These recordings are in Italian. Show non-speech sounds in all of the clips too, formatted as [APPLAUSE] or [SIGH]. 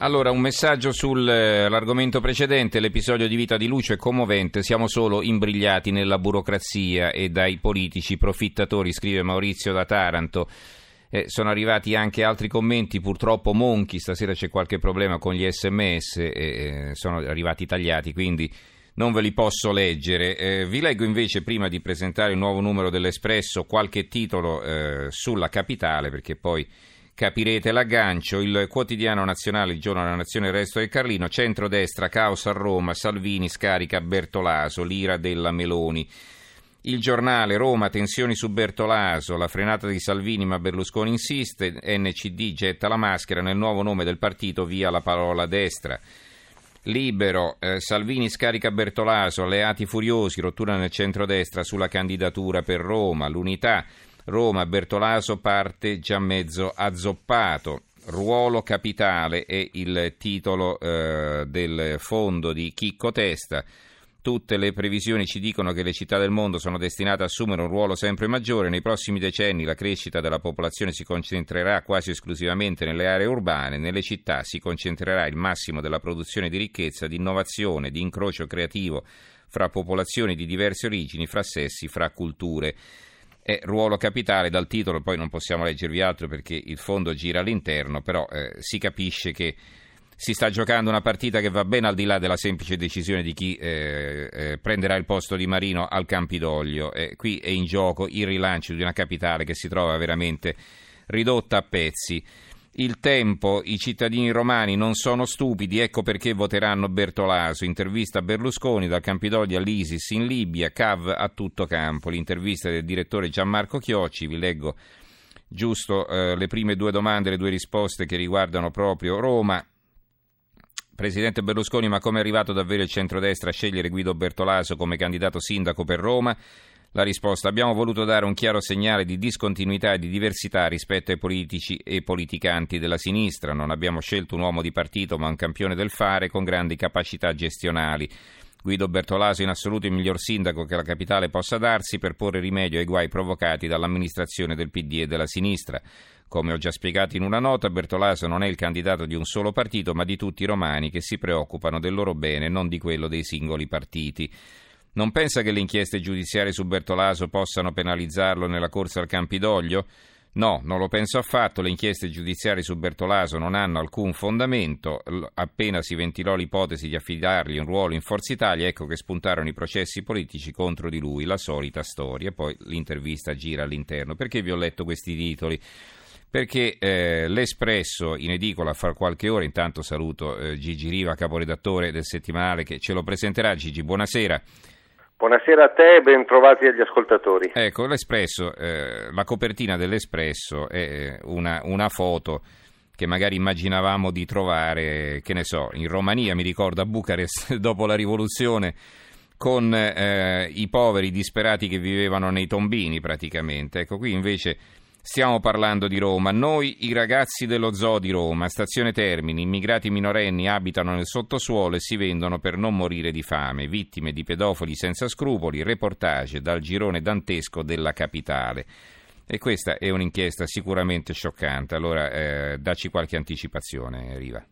Allora, un messaggio sull'argomento precedente, l'episodio di Vita di Luce è commovente, siamo solo imbrigliati nella burocrazia e dai politici profittatori, scrive Maurizio da Taranto. Eh, sono arrivati anche altri commenti, purtroppo Monchi, stasera c'è qualche problema con gli sms, eh, sono arrivati tagliati, quindi non ve li posso leggere. Eh, vi leggo invece, prima di presentare il nuovo numero dell'Espresso, qualche titolo eh, sulla capitale, perché poi capirete l'aggancio. Il quotidiano nazionale, il giorno della nazione, il resto del Carlino, centrodestra, caos a Roma, Salvini scarica Bertolaso, l'ira della Meloni. Il giornale Roma, tensioni su Bertolaso, la frenata di Salvini ma Berlusconi insiste, NCD getta la maschera nel nuovo nome del partito via la parola destra. Libero, eh, Salvini scarica Bertolaso, alleati furiosi, rottura nel centrodestra sulla candidatura per Roma, l'unità, Roma, Bertolaso parte già mezzo azzoppato. Ruolo capitale è il titolo eh, del fondo di Chicco Testa. Tutte le previsioni ci dicono che le città del mondo sono destinate a assumere un ruolo sempre maggiore. Nei prossimi decenni la crescita della popolazione si concentrerà quasi esclusivamente nelle aree urbane. Nelle città si concentrerà il massimo della produzione di ricchezza, di innovazione, di incrocio creativo fra popolazioni di diverse origini, fra sessi, fra culture è ruolo capitale, dal titolo poi non possiamo leggervi altro perché il fondo gira all'interno, però eh, si capisce che si sta giocando una partita che va ben al di là della semplice decisione di chi eh, eh, prenderà il posto di Marino al Campidoglio. qui è in gioco il rilancio di una capitale che si trova veramente ridotta a pezzi. Il tempo, i cittadini romani non sono stupidi, ecco perché voteranno Bertolaso. Intervista a Berlusconi dal Campidoglio all'ISIS in Libia, CAV a tutto campo. L'intervista del direttore Gianmarco Chiocci, vi leggo giusto eh, le prime due domande, le due risposte che riguardano proprio Roma. Presidente Berlusconi, ma come è arrivato davvero il centrodestra a scegliere Guido Bertolaso come candidato sindaco per Roma? La risposta abbiamo voluto dare un chiaro segnale di discontinuità e di diversità rispetto ai politici e politicanti della sinistra. Non abbiamo scelto un uomo di partito ma un campione del fare con grandi capacità gestionali. Guido Bertolaso in assoluto il miglior sindaco che la capitale possa darsi per porre rimedio ai guai provocati dall'amministrazione del PD e della sinistra. Come ho già spiegato in una nota, Bertolaso non è il candidato di un solo partito, ma di tutti i romani che si preoccupano del loro bene, non di quello dei singoli partiti. Non pensa che le inchieste giudiziarie su Bertolaso possano penalizzarlo nella corsa al Campidoglio? No, non lo penso affatto, le inchieste giudiziarie su Bertolaso non hanno alcun fondamento, appena si ventilò l'ipotesi di affidargli un ruolo in Forza Italia, ecco che spuntarono i processi politici contro di lui, la solita storia, poi l'intervista gira all'interno. Perché vi ho letto questi titoli? Perché eh, l'Espresso in edicola fra qualche ora, intanto saluto eh, Gigi Riva, caporedattore del settimanale che ce lo presenterà. Gigi, buonasera. Buonasera a te e ben trovati agli ascoltatori. Ecco, l'Espresso, eh, la copertina dell'Espresso è eh, una, una, foto che magari immaginavamo di trovare, che ne so, in Romania, mi ricordo a Bucarest [LAUGHS] dopo la rivoluzione, con eh, i poveri disperati che vivevano nei tombini praticamente. Ecco, qui invece Stiamo parlando di Roma. Noi, i ragazzi dello zoo di Roma, stazione Termini, immigrati minorenni abitano nel sottosuolo e si vendono per non morire di fame, vittime di pedofili senza scrupoli, reportage dal girone dantesco della capitale. E questa è un'inchiesta sicuramente scioccante. Allora, eh, dacci qualche anticipazione, Riva.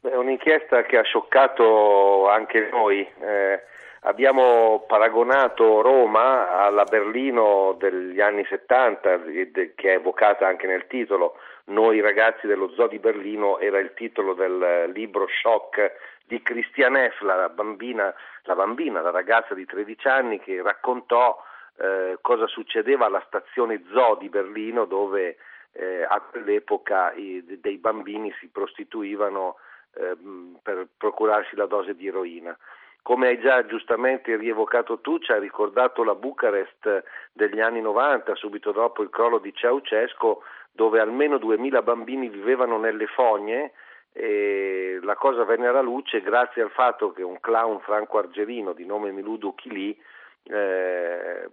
È un'inchiesta che ha scioccato anche noi. Eh, Abbiamo paragonato Roma alla Berlino degli anni 70, che è evocata anche nel titolo. Noi ragazzi dello Zoo di Berlino era il titolo del libro Shock di Christiane F., la bambina, la, bambina, la ragazza di 13 anni che raccontò eh, cosa succedeva alla stazione Zoo di Berlino dove eh, a quell'epoca i, dei bambini si prostituivano eh, per procurarsi la dose di eroina. Come hai già giustamente rievocato tu, ci ha ricordato la Bucarest degli anni 90, subito dopo il crollo di Ceausescu, dove almeno 2000 bambini vivevano nelle fogne e la cosa venne alla luce grazie al fatto che un clown franco-argerino di nome Miludo Chili eh,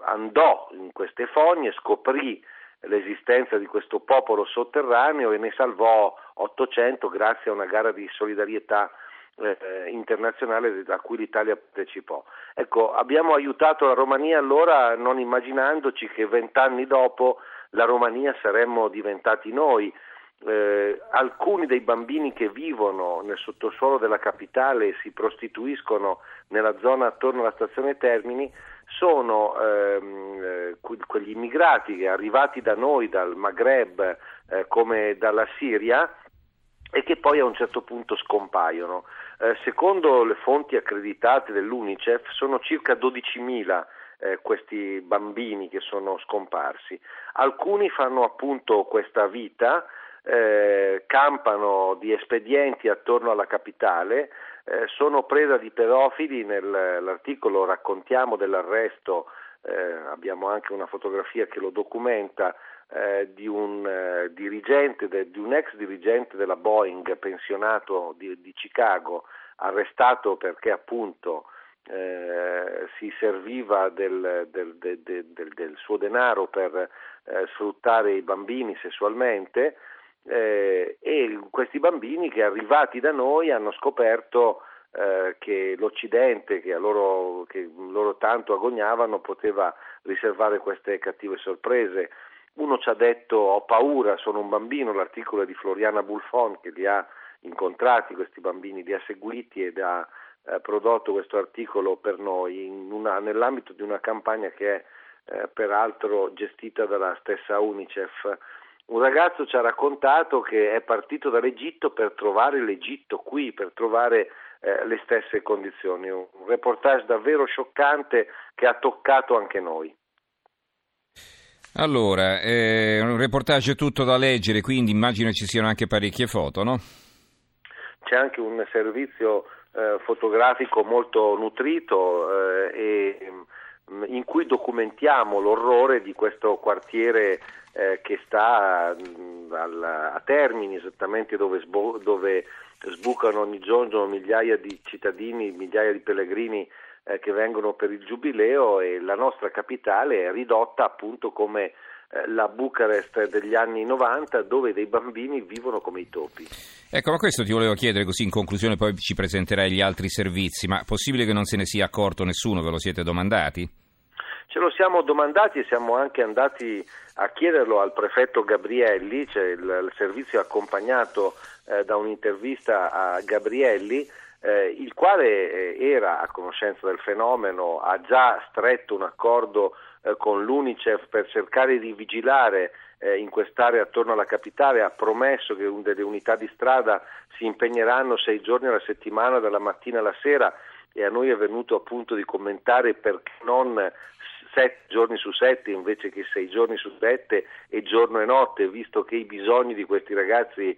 andò in queste fogne, scoprì l'esistenza di questo popolo sotterraneo e ne salvò 800 grazie a una gara di solidarietà eh, internazionale a cui l'Italia partecipò. Ecco, abbiamo aiutato la Romania allora non immaginandoci che vent'anni dopo la Romania saremmo diventati noi. eh, alcuni dei bambini che vivono nel sottosuolo della capitale e si prostituiscono nella zona attorno alla stazione Termini sono ehm, eh, quegli immigrati arrivati da noi dal Maghreb eh, come dalla Siria e che poi a un certo punto scompaiono. Eh, secondo le fonti accreditate dell'UNICEF sono circa 12.000 eh, questi bambini che sono scomparsi. Alcuni fanno appunto questa vita, eh, campano di espedienti attorno alla capitale, eh, sono preda di pedofili, nell'articolo raccontiamo dell'arresto, eh, abbiamo anche una fotografia che lo documenta, eh, di un eh, dirigente, de, di un ex dirigente della Boeing pensionato di, di Chicago, arrestato perché appunto eh, si serviva del, del, del, del, suo denaro per eh, sfruttare i bambini sessualmente eh, e questi bambini che arrivati da noi hanno scoperto eh, che l'Occidente, che, loro, che loro tanto agognavano, poteva riservare queste cattive sorprese. Uno ci ha detto ho paura, sono un bambino, l'articolo è di Floriana Bulfon che li ha incontrati questi bambini, li ha seguiti ed ha eh, prodotto questo articolo per noi una, nell'ambito di una campagna che è eh, peraltro gestita dalla stessa Unicef. Un ragazzo ci ha raccontato che è partito dall'Egitto per trovare l'Egitto qui, per trovare eh, le stesse condizioni. Un reportage davvero scioccante che ha toccato anche noi. Allora, eh, un reportage tutto da leggere, quindi immagino ci siano anche parecchie foto, no? C'è anche un servizio eh, fotografico molto nutrito eh, e mm, in cui documentiamo l'orrore di questo quartiere eh, che sta mh, mm, al, a Termini, esattamente dove, sbo- dove, sbucano ogni giorno migliaia di cittadini, migliaia di pellegrini eh, che vengono per il giubileo e la nostra capitale è ridotta appunto come eh, la Bucarest degli anni 90 dove dei bambini vivono come i topi. Ecco, ma questo ti volevo chiedere così in conclusione, poi ci presenterai gli altri servizi, ma possibile che non se ne sia accorto nessuno, ve lo siete domandati? Ce lo siamo domandati e siamo anche andati a chiederlo al prefetto Gabrielli, cioè il, il servizio accompagnato eh, da un'intervista a Gabrielli, eh, il quale eh, era a conoscenza del fenomeno, ha già stretto un accordo eh, con l'Unicef per cercare di vigilare eh, in quest'area attorno alla capitale, ha promesso che delle unità di strada si impegneranno sei giorni alla settimana, dalla mattina alla sera, e a noi è venuto appunto di commentare perché non sette giorni su sette invece che sei giorni su sette e giorno e notte, visto che i bisogni di questi ragazzi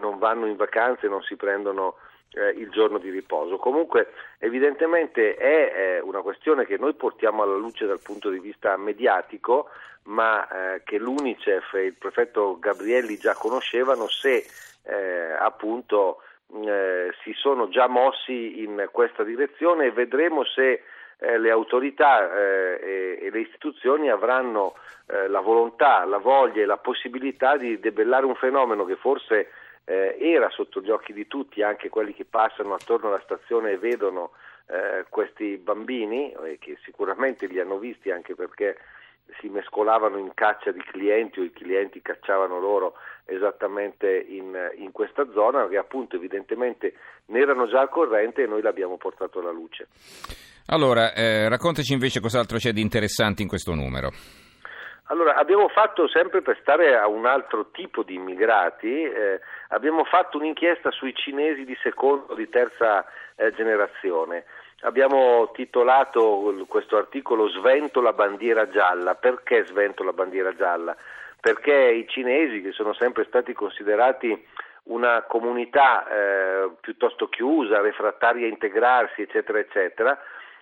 non vanno in vacanze, non si prendono eh, il giorno di riposo. Comunque evidentemente è eh, una questione che noi portiamo alla luce dal punto di vista mediatico, ma eh, che l'Unicef e il prefetto Gabrielli già conoscevano se eh, appunto eh, si sono già mossi in questa direzione e vedremo se eh, le autorità e, e, le istituzioni avranno la volontà, la voglia e la possibilità di debellare un fenomeno che forse eh, era sotto gli occhi di tutti, anche quelli che passano attorno alla stazione e vedono eh, questi bambini, eh, che sicuramente li hanno visti anche perché si mescolavano in caccia di clienti o i clienti cacciavano loro esattamente in, in questa zona, che appunto evidentemente ne erano già al corrente e noi l'abbiamo portato alla luce. Allora, eh, raccontaci invece cos'altro c'è di interessante in questo numero. Allora, abbiamo fatto sempre per stare a un altro tipo di immigrati, eh, abbiamo fatto un'inchiesta sui cinesi di seconda o di terza eh, generazione. Abbiamo titolato questo articolo Svento la bandiera gialla. Perché svento la bandiera gialla? Perché i cinesi, che sono sempre stati considerati una comunità eh, piuttosto chiusa, refrattaria a integrarsi, eccetera, eccetera,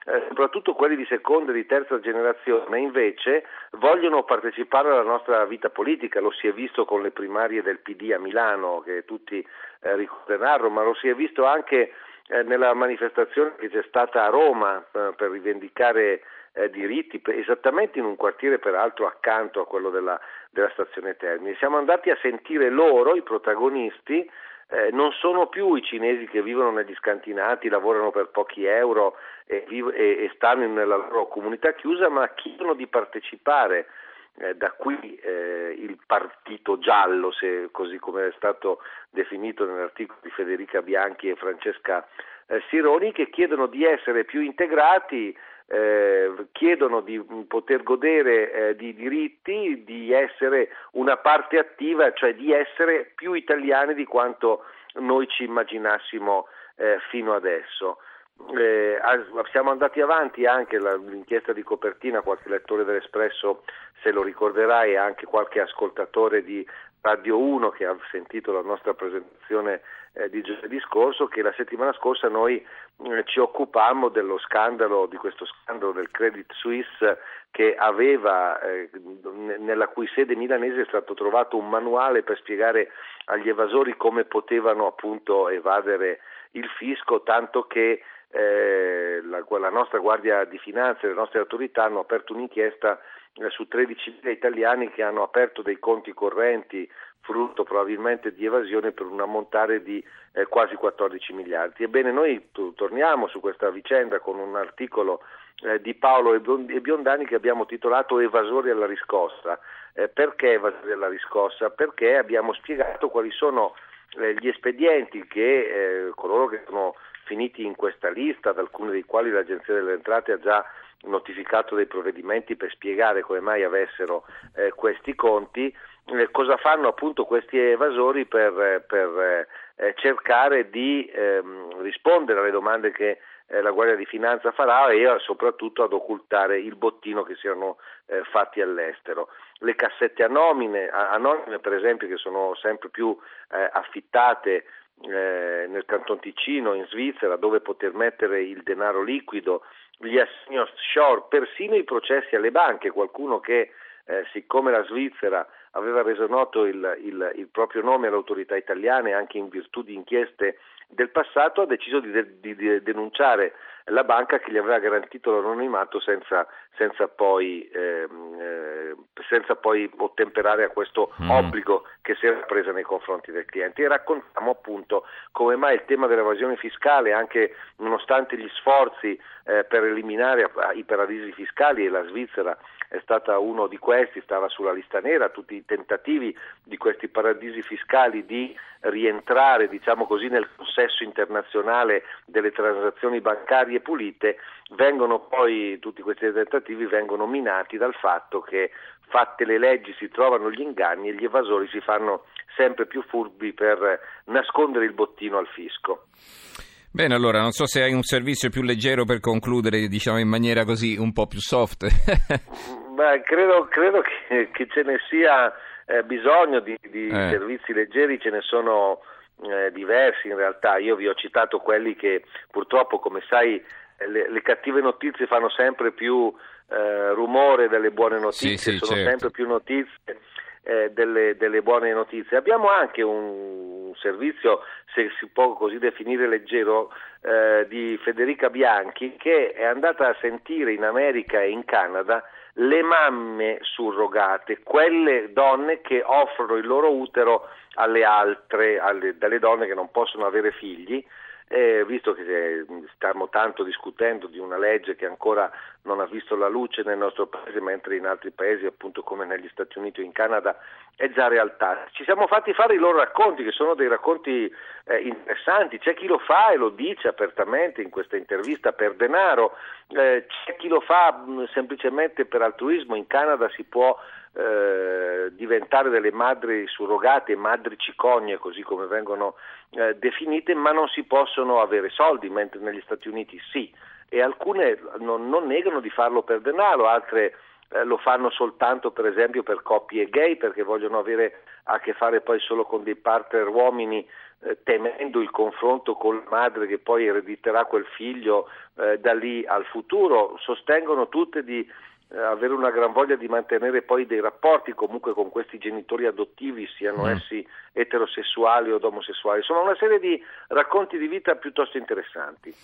eh, soprattutto quelli di seconda e di terza generazione, invece vogliono partecipare alla nostra vita politica, lo si è visto con le primarie del PD a Milano, che tutti eh, ricorderanno, ma lo si è visto anche eh, nella manifestazione che c'è stata a Roma eh, per rivendicare eh, diritti, esattamente in un quartiere peraltro accanto a quello della, della stazione Termini. Siamo andati a sentire loro, i protagonisti, eh, non sono più i cinesi che vivono negli scantinati, lavorano per pochi euro e, viv- e, e stanno nella loro comunità chiusa, ma chiedono di partecipare eh, da qui eh, il partito giallo, se, così come è stato definito nell'articolo di Federica Bianchi e Francesca eh, Sironi, che chiedono di essere più integrati, eh, chiedono di poter godere eh, di diritti, di essere una parte attiva, cioè di essere più italiani di quanto noi ci immaginassimo eh, fino adesso. Eh, siamo andati avanti anche la, l'inchiesta di copertina, qualche lettore dell'Espresso se lo ricorderà e anche qualche ascoltatore di Radio 1 che ha sentito la nostra presentazione eh, di giovedì scorso, che la settimana scorsa noi eh, ci occupammo dello scandalo, di questo scandalo del Credit Suisse che aveva, eh, nella cui sede milanese è stato trovato un manuale per spiegare agli evasori come potevano appunto evadere il fisco, tanto che eh, la, la, nostra Guardia di Finanza e le nostre autorità hanno aperto un'inchiesta su 13.000 italiani che hanno aperto dei conti correnti frutto probabilmente di evasione per un ammontare di eh, quasi 14 miliardi. Ebbene, noi t- torniamo su questa vicenda con un articolo eh, di Paolo e Biondani che abbiamo titolato Evasori alla riscossa. Eh, perché evasori alla riscossa? Perché abbiamo spiegato quali sono eh, gli espedienti che coloro che sono finiti in questa lista, ad alcuni dei quali l'Agenzia delle Entrate ha già notificato dei provvedimenti per spiegare come mai avessero eh, questi conti, eh, cosa fanno appunto questi evasori per, per eh, cercare di ehm, rispondere alle domande che eh, la Guardia di Finanza farà e soprattutto ad occultare il bottino che si erano eh, fatti all'estero. Le cassette anonime, anonime, per esempio, che sono sempre più eh, affittate eh, nel Canton Ticino, in Svizzera, dove poter mettere il denaro liquido, gli assegni offshore, persino i processi alle banche, qualcuno che eh, siccome la Svizzera aveva reso noto il, il, il, proprio nome alle autorità italiane anche in virtù di inchieste del passato, ha deciso di, de, di, di denunciare la banca che gli aveva garantito l'anonimato senza, senza, poi, ehm, eh, senza poi ottemperare a questo mm. obbligo che si era preso nei confronti del cliente. E raccontiamo appunto come mai il tema dell'evasione fiscale, anche nonostante gli sforzi eh, per eliminare i paradisi fiscali e la Svizzera è stata uno di questi, stava sulla lista nera, tutti i tentativi di questi paradisi fiscali di rientrare diciamo così, nel consesso internazionale delle transazioni bancarie pulite, vengono poi, tutti questi tentativi vengono minati dal fatto che fatte le leggi si trovano gli inganni e gli evasori si fanno sempre più furbi per nascondere il bottino al fisco. Bene, allora non so se hai un servizio più leggero per concludere, diciamo in maniera così un po' più soft. [LAUGHS] Beh, credo, credo che, che, ce ne sia eh, bisogno di, di eh. servizi leggeri, ce ne sono eh, diversi in realtà. Io vi ho citato quelli che purtroppo, come sai, le, le cattive notizie fanno sempre più eh, rumore delle buone notizie, sì, sì, sono certo. sempre più notizie eh, delle, delle buone notizie. Abbiamo anche un servizio, se si può così definire leggero, eh, di Federica Bianchi che è andata a sentire in America e in Canada le mamme surrogate, quelle donne che offrono il loro utero alle altre, alle, dalle donne che non possono avere figli eh, visto che stiamo tanto discutendo di una legge che ancora non ha visto la luce nel nostro paese, mentre in altri paesi, appunto come negli Stati Uniti o in Canada, è già realtà. Ci siamo fatti fare i loro racconti, che sono dei racconti eh, interessanti, c'è chi lo fa e lo dice apertamente in questa intervista per denaro, eh, c'è chi lo fa mh, semplicemente per altruismo, in Canada si può eh, diventare delle madri surrogate, madri cicogne, così come vengono eh, definite, ma non si possono avere soldi, mentre negli Stati Uniti sì. E alcune non, non negano di farlo per denaro, altre eh, lo fanno soltanto per esempio per coppie gay perché vogliono avere a che fare poi solo con dei partner uomini eh, temendo il confronto con la madre che poi erediterà quel figlio eh, da lì al futuro, sostengono tutte di eh, avere una gran voglia di mantenere poi dei rapporti comunque con questi genitori adottivi, siano mm. essi eterosessuali o omosessuali. Sono una serie di racconti di vita piuttosto interessanti.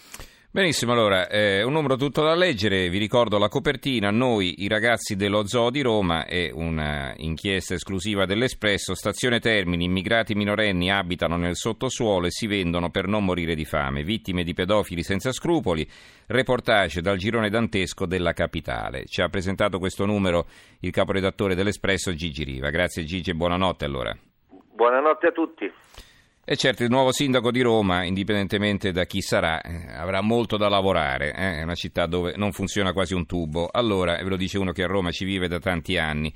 Benissimo, allora, eh, un numero tutto da leggere, vi ricordo la copertina, noi i ragazzi dello Zoo di Roma, è un'inchiesta esclusiva dell'Espresso, stazione Termini, immigrati minorenni abitano nel sottosuolo e si vendono per non morire di fame, vittime di pedofili senza scrupoli, reportage dal girone dantesco della capitale. Ci ha presentato questo numero il caporedattore dell'Espresso Gigi Riva. Grazie Gigi e buonanotte allora. Buonanotte a tutti. E certo, il nuovo sindaco di Roma, indipendentemente da chi sarà, eh, avrà molto da lavorare. Eh? È una città dove non funziona quasi un tubo. Allora, ve lo dice uno che a Roma ci vive da tanti anni.